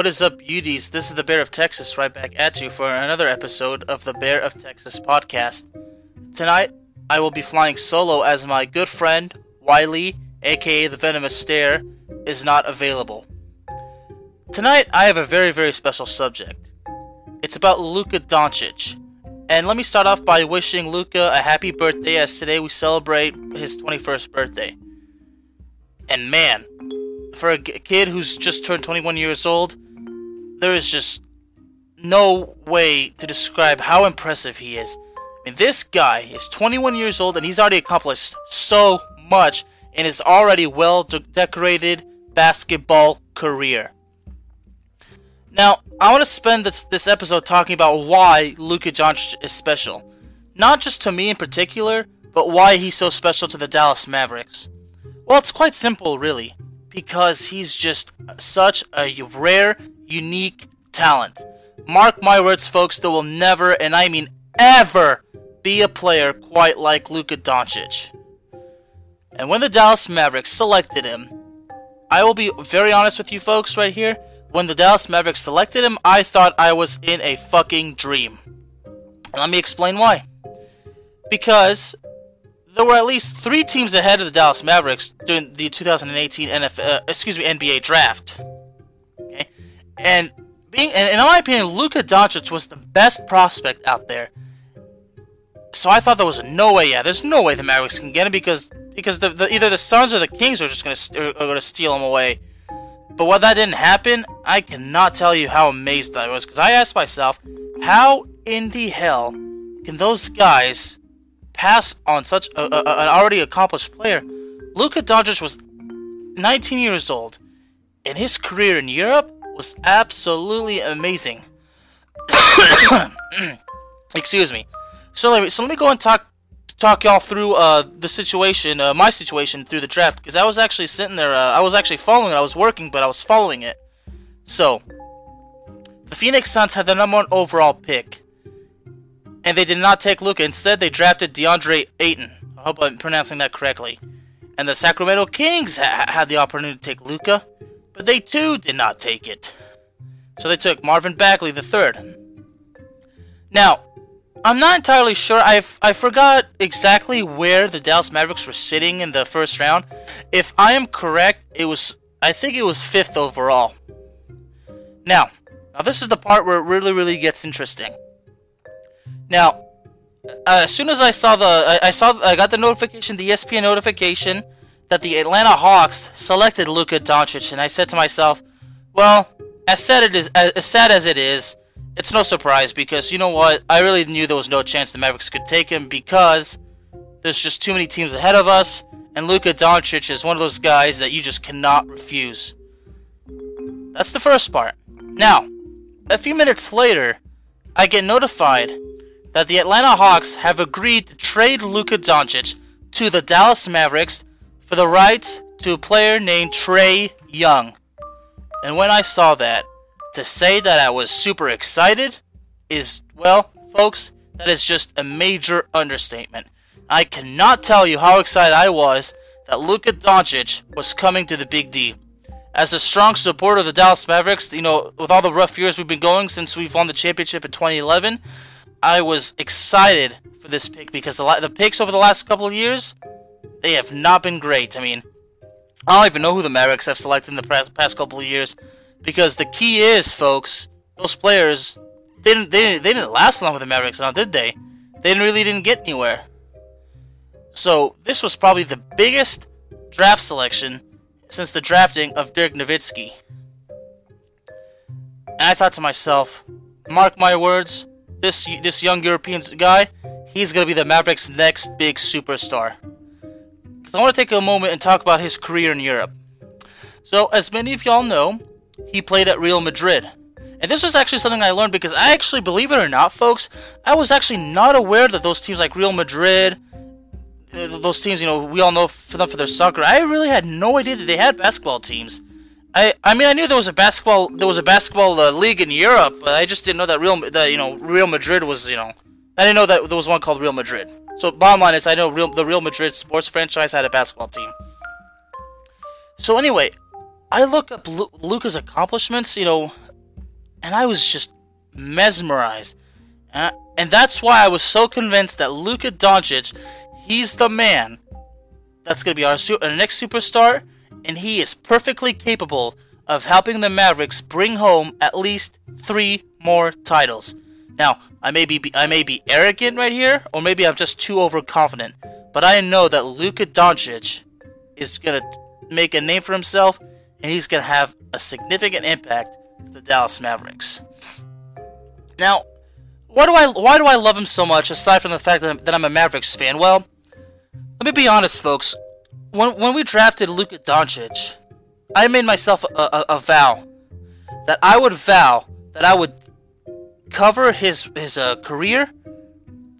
What is up, beauties? This is the Bear of Texas right back at you for another episode of the Bear of Texas podcast. Tonight, I will be flying solo as my good friend, Wiley, aka the Venomous Stare, is not available. Tonight, I have a very, very special subject. It's about Luka Doncic. And let me start off by wishing Luka a happy birthday as today we celebrate his 21st birthday. And man, for a kid who's just turned 21 years old, there is just no way to describe how impressive he is. I mean, this guy is 21 years old and he's already accomplished so much in his already well decorated basketball career. Now, I want to spend this, this episode talking about why Luka Doncic is special. Not just to me in particular, but why he's so special to the Dallas Mavericks. Well, it's quite simple, really because he's just such a rare, unique talent. Mark my words, folks, there will never, and I mean ever, be a player quite like Luka Doncic. And when the Dallas Mavericks selected him, I will be very honest with you folks right here. When the Dallas Mavericks selected him, I thought I was in a fucking dream. And let me explain why. Because there were at least three teams ahead of the Dallas Mavericks during the 2018 NFL, uh, excuse me, NBA draft. And being, and in my opinion, Luka Doncic was the best prospect out there. So I thought there was no way. Yeah, there's no way the Mavericks can get him because because the, the either the Suns or the Kings are just gonna are gonna steal him away. But what that didn't happen, I cannot tell you how amazed I was because I asked myself, how in the hell can those guys pass on such a, a, an already accomplished player. Luka Doncic was 19 years old, and his career in Europe was absolutely amazing. Excuse me. So, so let me go and talk talk y'all through uh, the situation, uh, my situation through the draft, because I was actually sitting there. Uh, I was actually following it. I was working, but I was following it. So, the Phoenix Suns had the number one overall pick and they did not take Luka. Instead, they drafted DeAndre Ayton. I hope I'm pronouncing that correctly. And the Sacramento Kings ha- had the opportunity to take Luka, but they too did not take it. So they took Marvin Bagley III. Now, I'm not entirely sure. I I forgot exactly where the Dallas Mavericks were sitting in the first round. If I am correct, it was I think it was fifth overall. Now, now this is the part where it really really gets interesting. Now, uh, as soon as I saw the, I, I, saw, I got the notification, the ESPN notification that the Atlanta Hawks selected Luka Doncic, and I said to myself, well, as sad it is, as sad as it is, it's no surprise because you know what? I really knew there was no chance the Mavericks could take him because there's just too many teams ahead of us, and Luka Doncic is one of those guys that you just cannot refuse. That's the first part. Now, a few minutes later, I get notified that the Atlanta Hawks have agreed to trade Luka Doncic to the Dallas Mavericks for the rights to a player named Trae Young. And when I saw that, to say that I was super excited is, well, folks, that is just a major understatement. I cannot tell you how excited I was that Luka Doncic was coming to the Big D. As a strong supporter of the Dallas Mavericks, you know, with all the rough years we've been going since we've won the championship in 2011, I was excited for this pick because the, the picks over the last couple of years, they have not been great. I mean, I don't even know who the Mavericks have selected in the past, couple of years because the key is, folks, those players they didn't they they didn't last long with the Mavericks now, did they? They didn't really didn't get anywhere. So this was probably the biggest draft selection since the drafting of Dirk Nowitzki. And I thought to myself, mark my words, this this young European guy, he's gonna be the Mavericks' next big superstar. Because I want to take a moment and talk about his career in Europe. So, as many of y'all know, he played at Real Madrid. And this was actually something I learned because I actually, believe it or not, folks, I was actually not aware that those teams like Real Madrid, those teams, you know, we all know for them for their soccer. I really had no idea that they had basketball teams. I I mean I knew there was a basketball there was a basketball uh, league in Europe, but I just didn't know that Real that you know Real Madrid was you know I didn't know that there was one called Real Madrid. So bottom line is I know Real the Real Madrid sports franchise had a basketball team. So anyway, I look up Lu- Luka's accomplishments. You know, and I was just mesmerized. And that's why I was so convinced that Luka Doncic, he's the man that's going to be our, su- our next superstar, and he is perfectly capable of helping the Mavericks bring home at least three more titles. Now, I may be I may be arrogant right here, or maybe I'm just too overconfident, but I know that Luka Doncic is gonna make a name for himself, and he's gonna have a significant impact for the Dallas Mavericks. Now, why do I why do I love him so much? Aside from the fact that I'm, that I'm a Mavericks fan, well, let me be honest, folks. When when we drafted Luka Doncic, I made myself a, a, a vow that I would vow that I would cover his his uh, career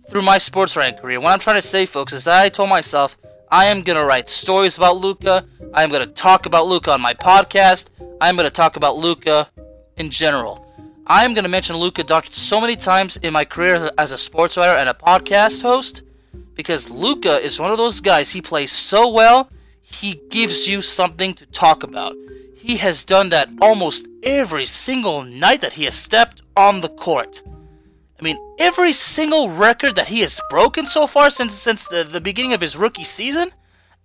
through my sports writing career. What I'm trying to say, folks, is that I told myself I am gonna write stories about Luka. I am gonna talk about Luka on my podcast. I am gonna talk about Luka in general. I am gonna mention Luka Doncic so many times in my career as a, as a sports writer and a podcast host because Luka is one of those guys. He plays so well. He gives you something to talk about. He has done that almost every single night that he has stepped on the court. I mean, every single record that he has broken so far since since the, the beginning of his rookie season,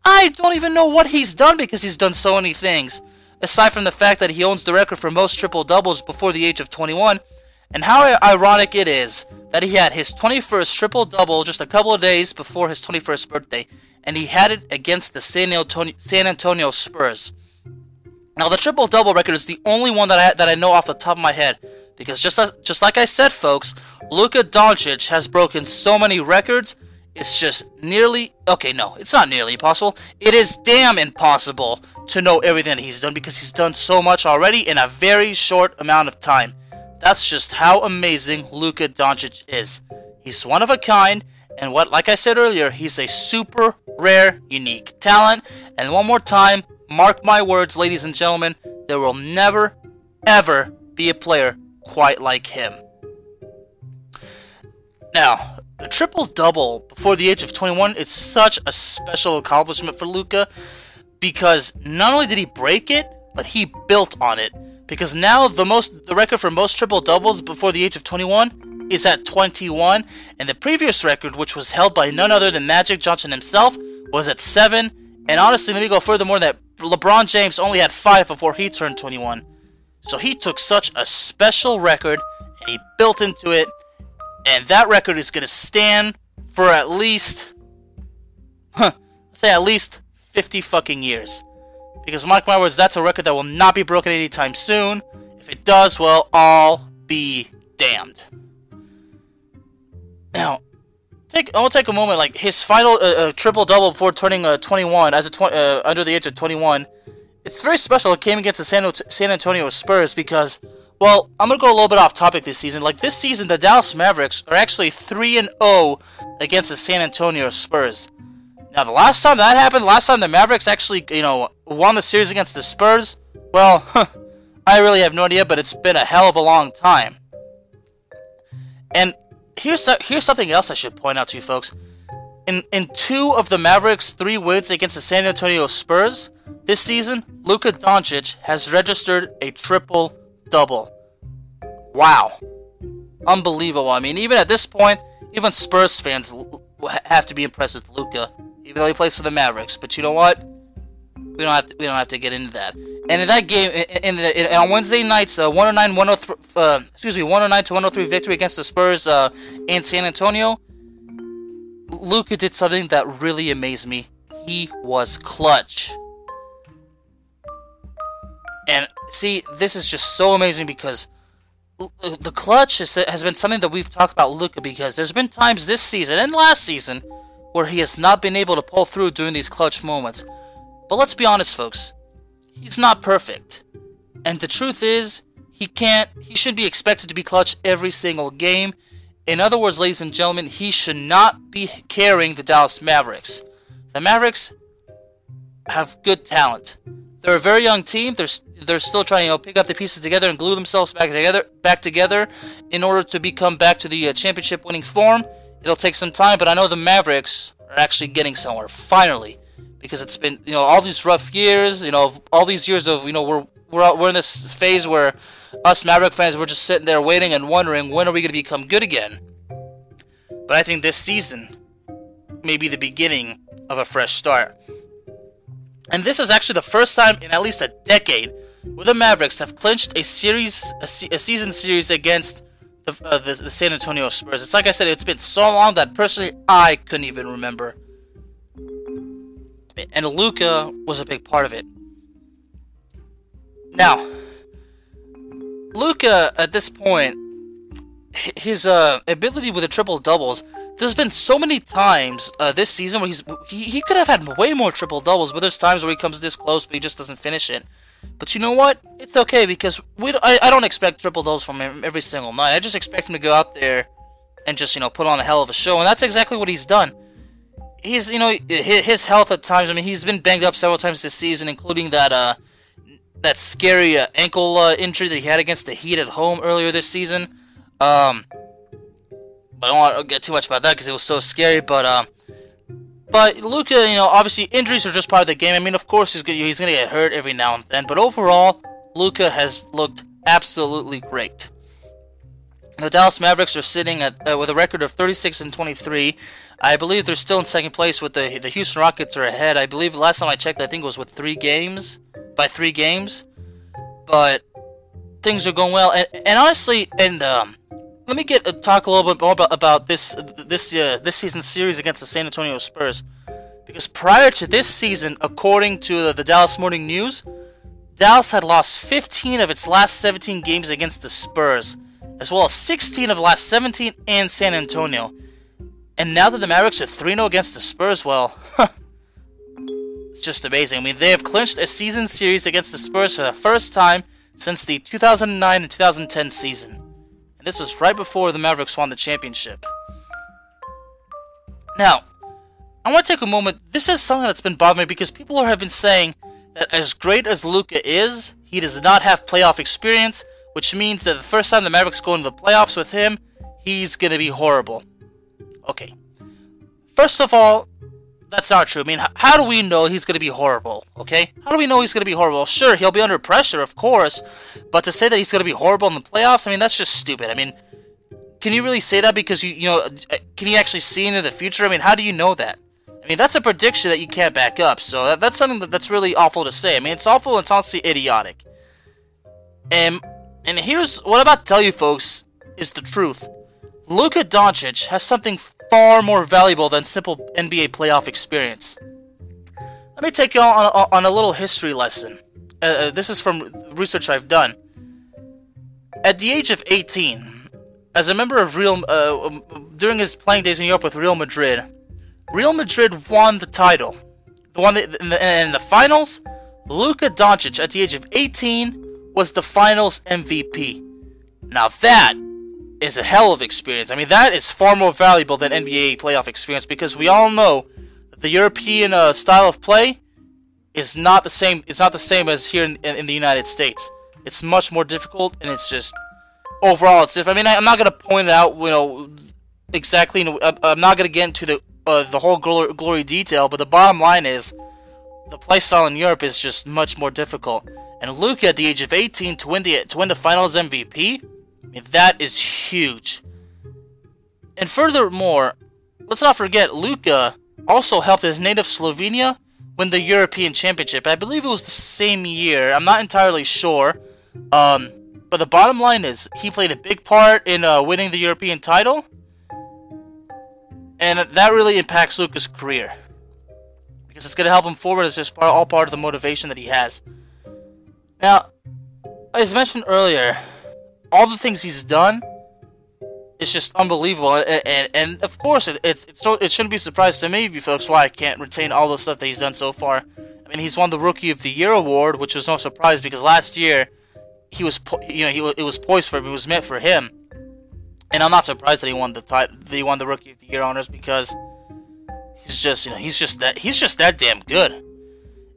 I don't even know what he's done because he's done so many things. Aside from the fact that he owns the record for most triple doubles before the age of 21, and how ironic it is that he had his 21st triple double just a couple of days before his 21st birthday, and he had it against the San Antonio, San Antonio Spurs. Now, the triple double record is the only one that I that I know off the top of my head because just just like I said, folks, Luka Doncic has broken so many records. It's just nearly okay. No, it's not nearly impossible. It is damn impossible to know everything that he's done because he's done so much already in a very short amount of time. That's just how amazing Luka Doncic is. He's one of a kind, and what, like I said earlier, he's a super rare, unique talent. And one more time, mark my words, ladies and gentlemen, there will never, ever be a player quite like him. Now, a triple double before the age of 21 is such a special accomplishment for Luka because not only did he break it, but he built on it. Because now the most the record for most triple doubles before the age of 21 is at 21, and the previous record, which was held by none other than Magic Johnson himself, was at 7. And honestly, let me go furthermore that LeBron James only had 5 before he turned 21. So he took such a special record and he built into it, and that record is going to stand for at least, huh, say at least 50 fucking years. Because mark my words, that's a record that will not be broken anytime soon. If it does, well, I'll be damned. Now, take I will take a moment. Like his final uh, uh, triple double before turning uh, 21, as a tw- uh, under the age of 21, it's very special. It came against the San, San Antonio Spurs because, well, I'm gonna go a little bit off topic this season. Like this season, the Dallas Mavericks are actually three and 0 against the San Antonio Spurs. Now, the last time that happened, last time the Mavericks actually, you know, won the series against the Spurs, well, huh, I really have no idea, but it's been a hell of a long time. And here's here's something else I should point out to you folks. In in two of the Mavericks' three wins against the San Antonio Spurs this season, Luka Doncic has registered a triple double. Wow, unbelievable! I mean, even at this point, even Spurs fans have to be impressed with Luka even though he plays for the Mavericks. But you know what? We don't have to. We don't have to get into that. And in that game, in, the, in on Wednesday nights, uh, 109, 103, uh, excuse me, 109 to 103 victory against the Spurs uh, in San Antonio. Luka did something that really amazed me. He was clutch. And see, this is just so amazing because the clutch has been something that we've talked about Luka because there's been times this season and last season where he has not been able to pull through during these clutch moments. But let's be honest, folks. He's not perfect. And the truth is, he can't, he should be expected to be clutch every single game. In other words, ladies and gentlemen, he should not be carrying the Dallas Mavericks. The Mavericks have good talent. They're a very young team. They're they're still trying to you know, pick up the pieces together and glue themselves back together back together in order to become back to the uh, championship winning form. It'll take some time, but I know the Mavericks are actually getting somewhere finally, because it's been you know all these rough years, you know all these years of you know we're we're we're in this phase where us Maverick fans were just sitting there waiting and wondering when are we going to become good again. But I think this season may be the beginning of a fresh start. And this is actually the first time in at least a decade where the Mavericks have clinched a series, a, se- a season series against the, uh, the, the San Antonio Spurs. It's like I said, it's been so long that personally I couldn't even remember. And Luka was a big part of it. Now, Luka at this point, his uh, ability with the triple doubles. There's been so many times uh, this season where he's he, he could have had way more triple doubles, but there's times where he comes this close, but he just doesn't finish it. But you know what? It's okay because we I, I don't expect triple doubles from him every single night. I just expect him to go out there and just you know put on a hell of a show, and that's exactly what he's done. He's you know his health at times. I mean he's been banged up several times this season, including that uh that scary uh, ankle uh, injury that he had against the Heat at home earlier this season. Um, but I don't want to get too much about that because it was so scary. But um, but Luka, you know, obviously injuries are just part of the game. I mean, of course he's gonna, he's gonna get hurt every now and then, but overall, Luka has looked absolutely great. The Dallas Mavericks are sitting at uh, with a record of 36 and 23. I believe they're still in second place with the the Houston Rockets are ahead. I believe last time I checked, I think it was with three games by three games. But things are going well, and, and honestly, and um, let me get uh, talk a little bit more about, about this this uh, this season's series against the San Antonio Spurs. Because prior to this season, according to the, the Dallas Morning News, Dallas had lost 15 of its last 17 games against the Spurs, as well as 16 of the last 17 in San Antonio. And now that the Mavericks are 3 0 against the Spurs, well, it's just amazing. I mean, they have clinched a season series against the Spurs for the first time since the 2009 and 2010 season. And this was right before the Mavericks won the championship. Now, I want to take a moment. This is something that's been bothering me because people have been saying that as great as Luka is, he does not have playoff experience, which means that the first time the Mavericks go into the playoffs with him, he's going to be horrible. Okay. First of all, that's not true. I mean, how do we know he's going to be horrible? Okay, how do we know he's going to be horrible? Sure, he'll be under pressure, of course, but to say that he's going to be horrible in the playoffs, I mean, that's just stupid. I mean, can you really say that because you you know uh, can you actually see into the future? I mean, how do you know that? I mean, that's a prediction that you can't back up. So that, that's something that, that's really awful to say. I mean, it's awful and it's honestly idiotic. And and here's what I'm about to tell you, folks, is the truth. Luka Doncic has something far more valuable than simple NBA playoff experience. Let me take you on, on, a little history lesson. Uh, uh, this is from research I've done. At the age of 18, as a member of Real, uh, um, during his playing days in Europe with Real Madrid, Real Madrid won the title. The one in the, in the finals, Luka Doncic at the age of 18 was the finals MVP. Now that is a hell of experience. I mean, that is far more valuable than NBA playoff experience because we all know that the European uh, style of play is not the same. It's not the same as here in, in, the United States. It's much more difficult, and it's just overall. It's. If, I mean, I, am not gonna point out, you know, exactly. You know, I'm not gonna get into the uh, the whole glory, glory detail, but the bottom line is the play style in Europe is just much more difficult. And Luka at the age of 18, to win the to win the Finals MVP I mean, that is huge. And furthermore, let's not forget, Luka also helped his native Slovenia win the European Championship. I believe it was the same year. I'm not entirely sure. Um, but the bottom line is, he played a big part in uh, winning the European title. And that really impacts Luka's career. Because it's going to help him forward It's just part, all part of the motivation that he has. Now, as mentioned earlier, all the things he's done it's just unbelievable. And, and, and of course, it, it, it, so, it shouldn't be a surprise to me, you folks, why I can't retain all the stuff that he's done so far. I mean, he's won the Rookie of the Year award, which was no surprise because last year he was, you know, he it was poised for him. It was meant for him, and I'm not surprised that he won the title. He won the Rookie of the Year honors because he's just, you know, he's just that he's just that damn good.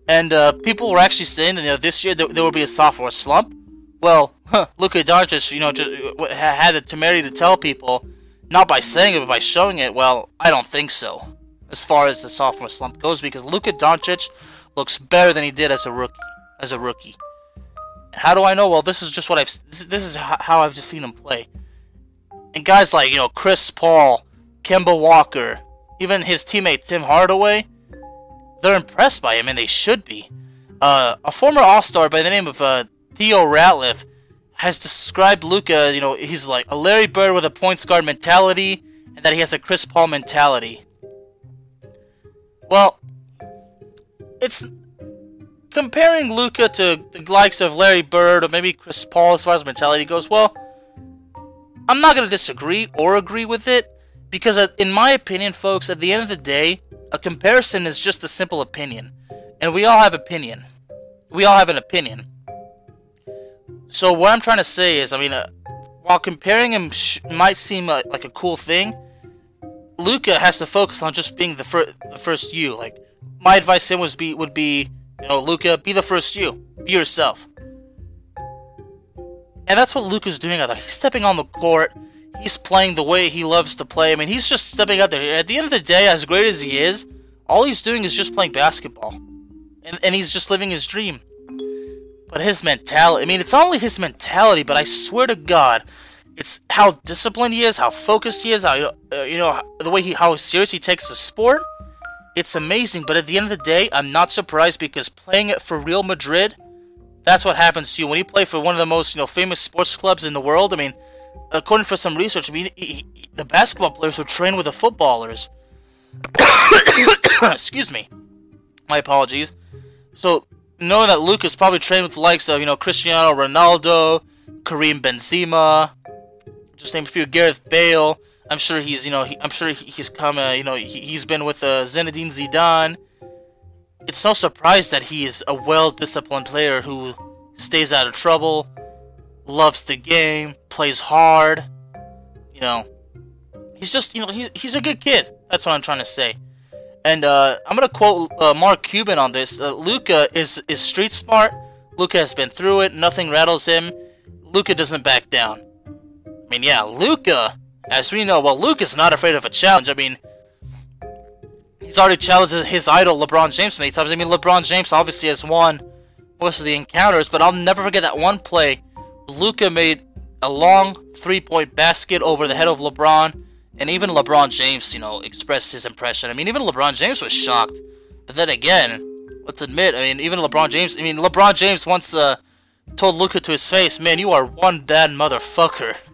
And uh, people were actually saying that you know, this year there, there will be a sophomore slump. Well, huh, Luka Doncic, you know, just had the temerity to tell people, not by saying it, but by showing it. Well, I don't think so, as far as the sophomore slump goes, because Luka Doncic looks better than he did as a rookie. As a rookie, How do I know? Well, this is just what I've. This, this is how I've just seen him play. And guys like you know Chris Paul, Kemba Walker, even his teammate Tim Hardaway, they're impressed by him, and they should be. Uh, a former All-Star by the name of uh, Theo Ratliff has described Luka. You know, he's like a Larry Bird with a points guard mentality, and that he has a Chris Paul mentality. Well, it's comparing Luka to the likes of Larry Bird or maybe Chris Paul as far as mentality goes. Well, I'm not gonna disagree or agree with it because, uh, in my opinion, folks, at the end of the day, a comparison is just a simple opinion, and we all have opinion. We all have an opinion. So what I'm trying to say is, I mean, uh, while comparing him sh- might seem like, like a cool thing, Luka has to focus on just being the, fir- the first you. Like my advice to him was be would be, you know, Luka, be the first you, be yourself. And that's what Luka's doing out there. He's stepping on the court. He's playing the way he loves to play. I mean, he's just stepping out there. At the end of the day, as great as he is, all he's doing is just playing basketball. And, and he's just living his dream. But his mentality, I mean, it's not only his mentality, but I swear to God, it's how disciplined he is, how focused he is, how uh, you know the way he how serious he takes the sport. It's amazing, but at the end of the day, I'm not surprised because playing it for Real Madrid, that's what happens to you when you play for one of the most you know famous sports clubs in the world. I mean, according for some research, I mean he, he, the basketball players who train with the footballers. Excuse me, my apologies. So knowing that Lucas probably trained with the likes of you know Cristiano Ronaldo, Karim Benzema, just name a few. Gareth Bale. I'm sure he's, you know, he, I'm sure he's come, uh, you know, he, has been with uh, Zinedine Zidane. It's no surprise that he is a well-disciplined player who stays out of trouble, loves the game, plays hard. You know, he's just, you know, he's, he's a good kid. That's what I'm trying to say. And uh, I'm gonna quote uh, Mark Cuban on this. Uh, Luka is is street smart. Luka has been through it. Nothing rattles him. Luka doesn't back down. I mean, yeah, Luka, as we know, well, Luka's not afraid of a challenge. I mean, he's already challenged his idol, LeBron James, many times. I mean, LeBron James obviously has won most of the encounters, but I'll never forget that one play. Luka made a long three-point basket over the head of LeBron, and even LeBron James, you know, expressed his impression. I mean, even LeBron James was shocked. But then again, let's admit, I mean, even LeBron James, I mean, LeBron James once uh, told Luka to his face, man, you are one bad motherfucker.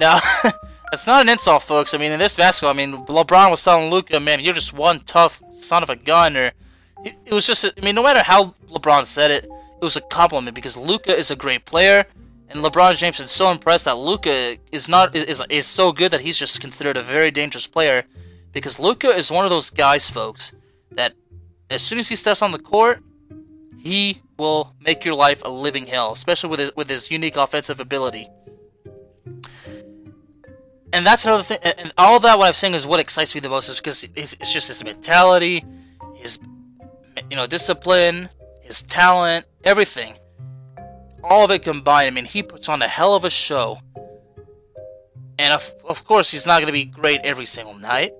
Now, it's not an insult, folks. I mean, in this basketball, I mean, LeBron was telling Luka, man, you're just one tough son of a gun. Or it was just, I mean, no matter how LeBron said it, it was a compliment because Luka is a great player, and LeBron James is so impressed that Luka is not is is so good that he's just considered a very dangerous player. Because Luka is one of those guys, folks, that as soon as he steps on the court, he will make your life a living hell, especially with his, with his unique offensive ability and that's another thing. And all that what I'm saying is what excites me the most is because it's, it's just his mentality, his you know discipline, his talent, everything. All of it combined. I mean, he puts on a hell of a show. And of, of course, he's not going to be great every single night.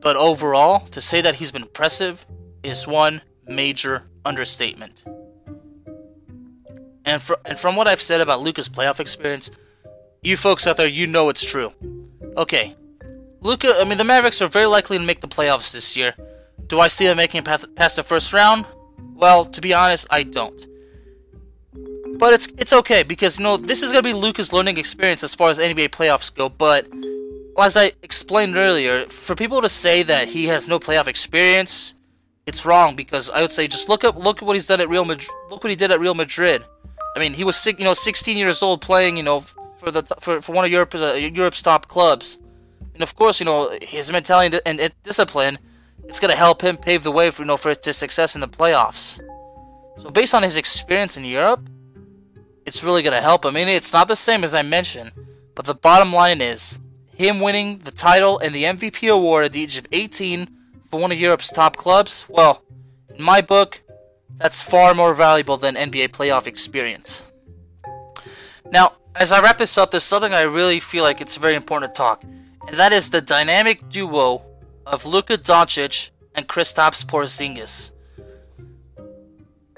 But overall, to say that he's been impressive is one major understatement. And, for, and from what I've said about Luka's playoff experience, you folks out there, you know it's true. Okay. Luka, I mean, the Mavericks are very likely to make the playoffs this year. Do I see them making it past the first round? Well, to be honest, I don't. But it's it's okay because you know this is gonna be Luka's learning experience as far as NBA playoffs go. But as I explained earlier, for people to say that he has no playoff experience, it's wrong because I would say just look up look at what he's done at Real Madrid. Look what he did at Real Madrid. I mean, he was you know 16 years old playing you know for the for, for one of Europe's uh, Europe's top clubs. And of course, you know his mentality and, and discipline. It's gonna help him pave the way for you know for his success in the playoffs. So based on his experience in Europe, it's really gonna help. I mean, it's not the same as I mentioned, but the bottom line is him winning the title and the MVP award at the age of 18 for one of Europe's top clubs. Well, in my book, that's far more valuable than NBA playoff experience. Now, as I wrap this up, there's something I really feel like it's very important to talk, and that is the dynamic duo of Luka Doncic and Kristaps Porzingis.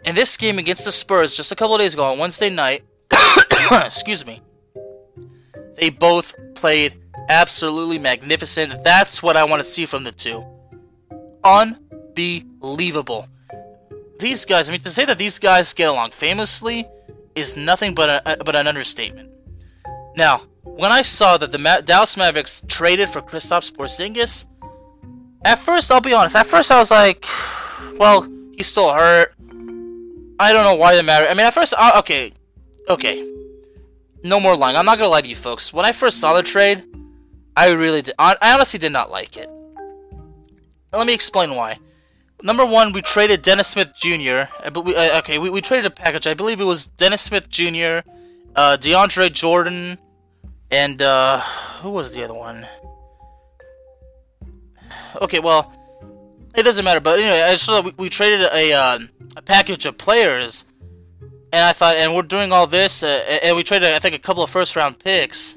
In this game against the Spurs just a couple of days ago on Wednesday night, excuse me, they both played absolutely magnificent. That's what I want to see from the two. Unbelievable. These guys, I mean, to say that these guys get along famously is nothing but a, but an understatement. Now, when I saw that the Ma- Dallas Mavericks traded for Kristaps Porzingis, at first, I'll be honest. At first, I was like, "Well, he's still hurt. I don't know why the Mavericks." I mean, at first, uh, okay, okay, no more lying. I'm not gonna lie to you, folks. When I first saw the trade, I really did. I honestly did not like it. Let me explain why. Number one, we traded Dennis Smith Jr. But we, uh, okay, we, we traded a package. I believe it was Dennis Smith Jr., uh, DeAndre Jordan, and uh, who was the other one? Okay, well, it doesn't matter. But anyway, I saw we, we traded a uh, a package of players, and I thought, and we're doing all this, uh, and we traded I think a couple of first round picks,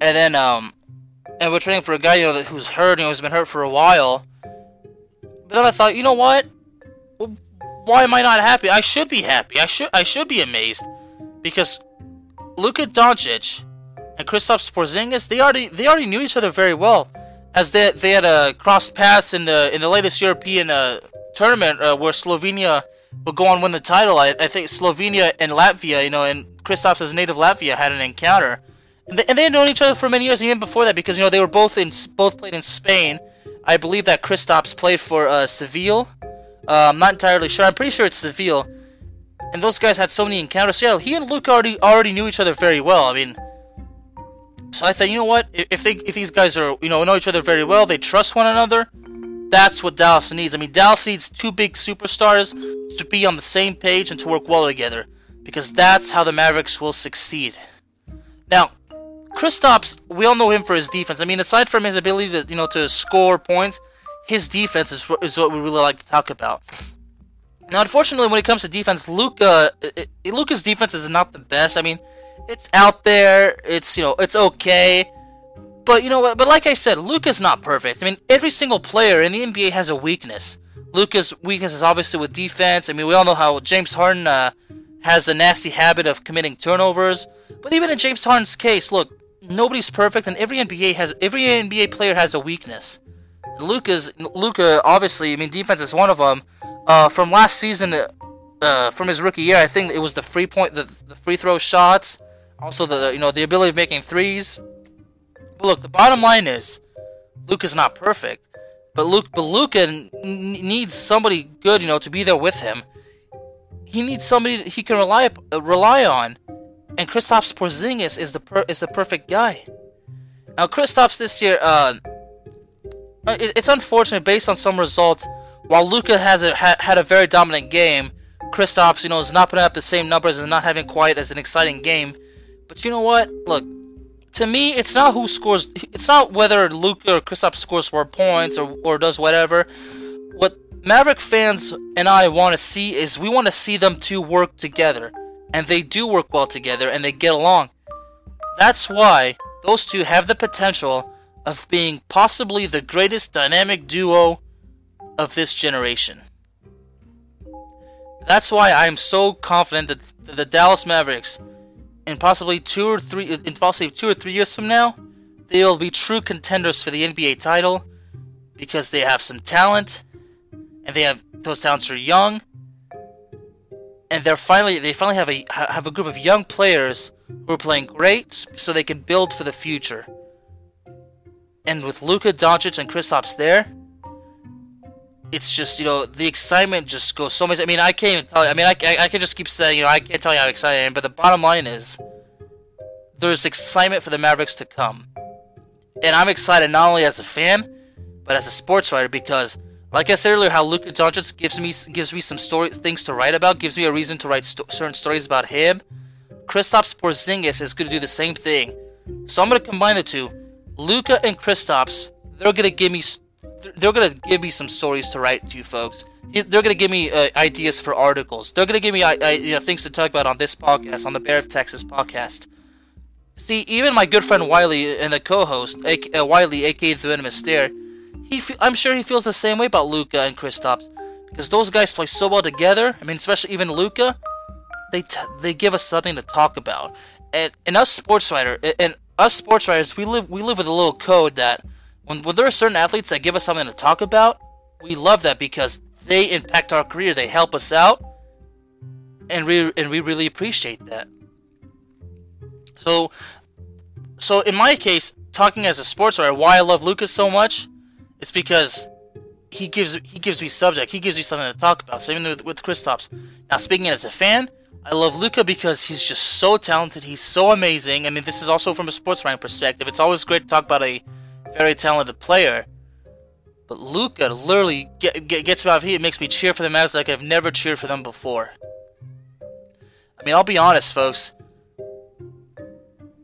and then um, and we're trading for a guy you know who's hurt, you know, who's been hurt for a while. But then I thought, you know what? Why am I not happy? I should be happy. I should I should be amazed because Luka Doncic and Kristaps Porzingis they already they already knew each other very well as they they had a crossed paths in the in the latest European uh, tournament uh, where Slovenia would go on win the title. I, I think Slovenia and Latvia, you know, and Kristaps' native Latvia had an encounter, and they, and they had known each other for many years, even before that, because you know they were both in both played in Spain. I believe that Kristaps played for uh, Seville. Uh, I'm not entirely sure. I'm pretty sure it's Seville. And those guys had so many encounters. So yeah, he and Luke already already knew each other very well. I mean, so I thought, you know what? If they if these guys are you know know each other very well, they trust one another. That's what Dallas needs. I mean, Dallas needs two big superstars to be on the same page and to work well together, because that's how the Mavericks will succeed. Now, Kristaps, we all know him for his defense. I mean, aside from his ability to you know to score points, his defense is is what we really like to talk about. Now, unfortunately, when it comes to defense, Luka, Luka's defense is not the best. I mean, it's out there. It's you know it's okay. But you know what? But like I said, Luka's not perfect. I mean, every single player in the NBA has a weakness. Luka's weakness is obviously with defense. I mean, we all know how James Harden uh, has a nasty habit of committing turnovers. But even in James Harden's case, look, nobody's perfect, and every NBA has every NBA player has a weakness. Luka's Luka obviously, I mean, defense is one of them. Uh, from last season, uh, from his rookie year, I think it was the free point, the, the free throw shots also, the you know the ability of making threes. But look, the bottom line is, Luke is not perfect, but Luke, but Luka n- needs somebody good, you know, to be there with him. He needs somebody he can rely uh, rely on, and Kristaps Porzingis is the per- is the perfect guy. Now, Kristaps this year, uh, uh, it, it's unfortunate based on some results. While Luka has a, ha- had a very dominant game, Kristaps, you know, is not putting up the same numbers and not having quite as an exciting game. But you know what? Look, to me, it's not who scores. It's not whether Luka or Kristaps scores more points or, or does whatever. What Maverick fans and I want to see is we want to see them two work together. And they do work well together and they get along. That's why those two have the potential of being possibly the greatest dynamic duo of this generation. That's why I'm so confident that the Dallas Mavericks in possibly two or three, uh, in possibly two or three years from now, they'll be true contenders for the NBA title because they have some talent, and they have those talents are young, and they're finally they finally have a have a group of young players who are playing great, so they can build for the future. And with Luka Doncic and Kristaps there, it's just you know the excitement just goes so much. I mean, I can't even tell you. I mean, I, I, I can just keep saying you know I can't tell you how excited I am. But the bottom line is there's excitement for the Mavericks to come, and I'm excited not only as a fan but as a sports writer because, like I said earlier, how Luka Doncic gives me gives me some story things to write about, gives me a reason to write st- certain stories about him. Kristaps Porzingis is going to do the same thing. So I'm going to combine the two. Luka and Kristaps, they're going to give me they're gonna give me some stories to write to you folks. They're gonna give me uh, ideas for articles. They're gonna give me uh, you know, things to talk about on this podcast, on the Bear of Texas podcast. See, even my good friend Wiley and the co-host, uh, Wiley, aka the Venomous Stare, he fe- I'm sure he feels the same way about Luka and Kristaps. because those guys play so well together. I mean, especially even Luka, they t- they give us something to talk about. And and us sports writer and us sports writers, we live we live with a little code that when when there are certain athletes that give us something to talk about, we love that because they impact our career. They help us out, and we and we really appreciate that. So, so in my case, talking as a sports writer, why I love Lucas so much, it's because he gives he gives me subject. He gives me something to talk about. Same with with Kristaps. Now, speaking as a fan, I love Luka because he's just so talented. He's so amazing. I mean, this is also from a sports writing perspective. It's always great to talk about a very talented player. But Luka literally get, get, gets me out of here. It makes me cheer for the Mavs like I've never cheered for them before. I mean, I'll be honest, folks.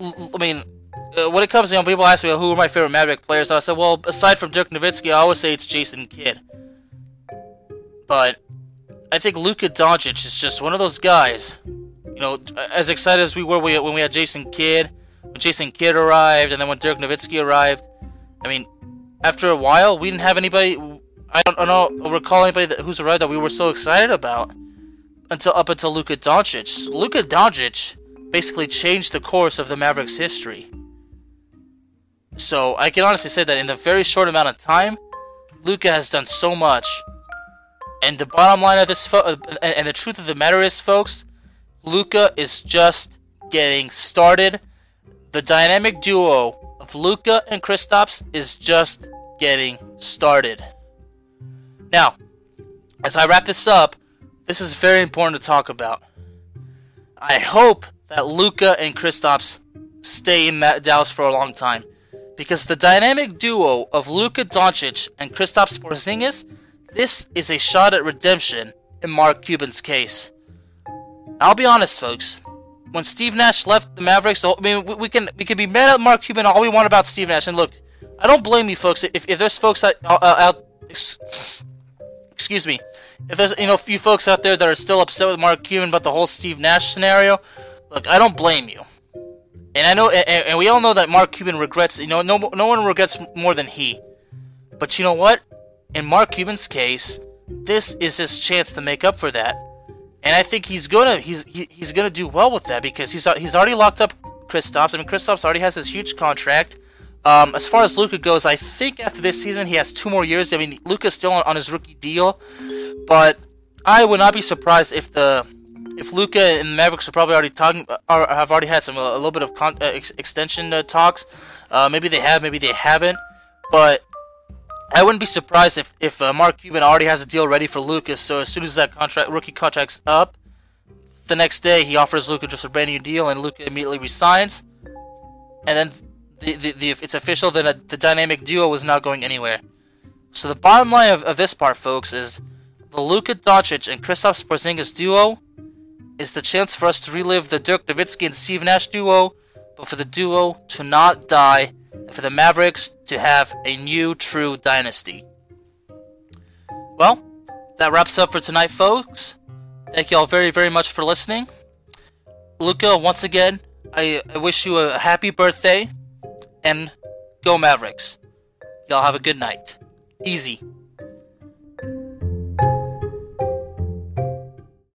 I mean, uh, when it comes to you know, people ask me who are my favorite Maverick players, I said, well, aside from Dirk Nowitzki, I always say it's Jason Kidd. But I think Luka Doncic is just one of those guys. You know, as excited as we were when we had Jason Kidd, when Jason Kidd arrived, and then when Dirk Nowitzki arrived. I mean, after a while, we didn't have anybody. I don't, I don't recall anybody that, who's arrived that we were so excited about until up until Luka Doncic. Luka Doncic basically changed the course of the Mavericks' history. So I can honestly say that in a very short amount of time, Luka has done so much. And the bottom line of this, fo- uh, and the truth of the matter is, folks, Luka is just getting started. The dynamic duo of Luka and Kristaps is just getting started. Now, as I wrap this up, this is very important to talk about. I hope that Luka and Kristaps stay in Dallas for a long time because the dynamic duo of Luka Doncic and Kristaps Porzingis, this is a shot at redemption in Mark Cuban's case. I'll be honest, folks. When Steve Nash left the Mavericks, I mean, we, we can we can be mad at Mark Cuban all we want about Steve Nash, and look, I don't blame you, folks. If, if there's folks out, uh, out excuse me, if there's you know a few folks out there that are still upset with Mark Cuban about the whole Steve Nash scenario, look, I don't blame you. And I know, and, and we all know that Mark Cuban regrets. You know, no, no one regrets more than he. But you know what? In Mark Cuban's case, this is his chance to make up for that, and I think he's gonna he's he, he's gonna do well with that because he's he's already locked up Kristaps. I mean, Kristaps already has this huge contract. Um, as far as Luka goes, I think after this season he has two more years. I mean, Luka's still on, on his rookie deal, but I would not be surprised if the if Luka and Mavericks are probably already talking, or have already had some a little bit of con- uh, ex- extension uh, talks. Uh, maybe they have, maybe they haven't. But I wouldn't be surprised if if uh, Mark Cuban already has a deal ready for Lucas. So as soon as that contract rookie contract's up, the next day he offers Luka just a brand new deal, and Luka immediately resigns. And then the, the, the it's official that the dynamic duo is not going anywhere. So the bottom line of, of this part, folks, is the Luka Doncic and Kristaps Porzingis duo is the chance for us to relive the Dirk Nowitzki and Steve Nash duo, but for the duo to not die, for the Mavericks to have a new true dynasty. Well, that wraps up for tonight, folks. Thank you all very, very much for listening. Luka, once again, I, I wish you a happy birthday, and go Mavericks. Y'all have a good night. Easy.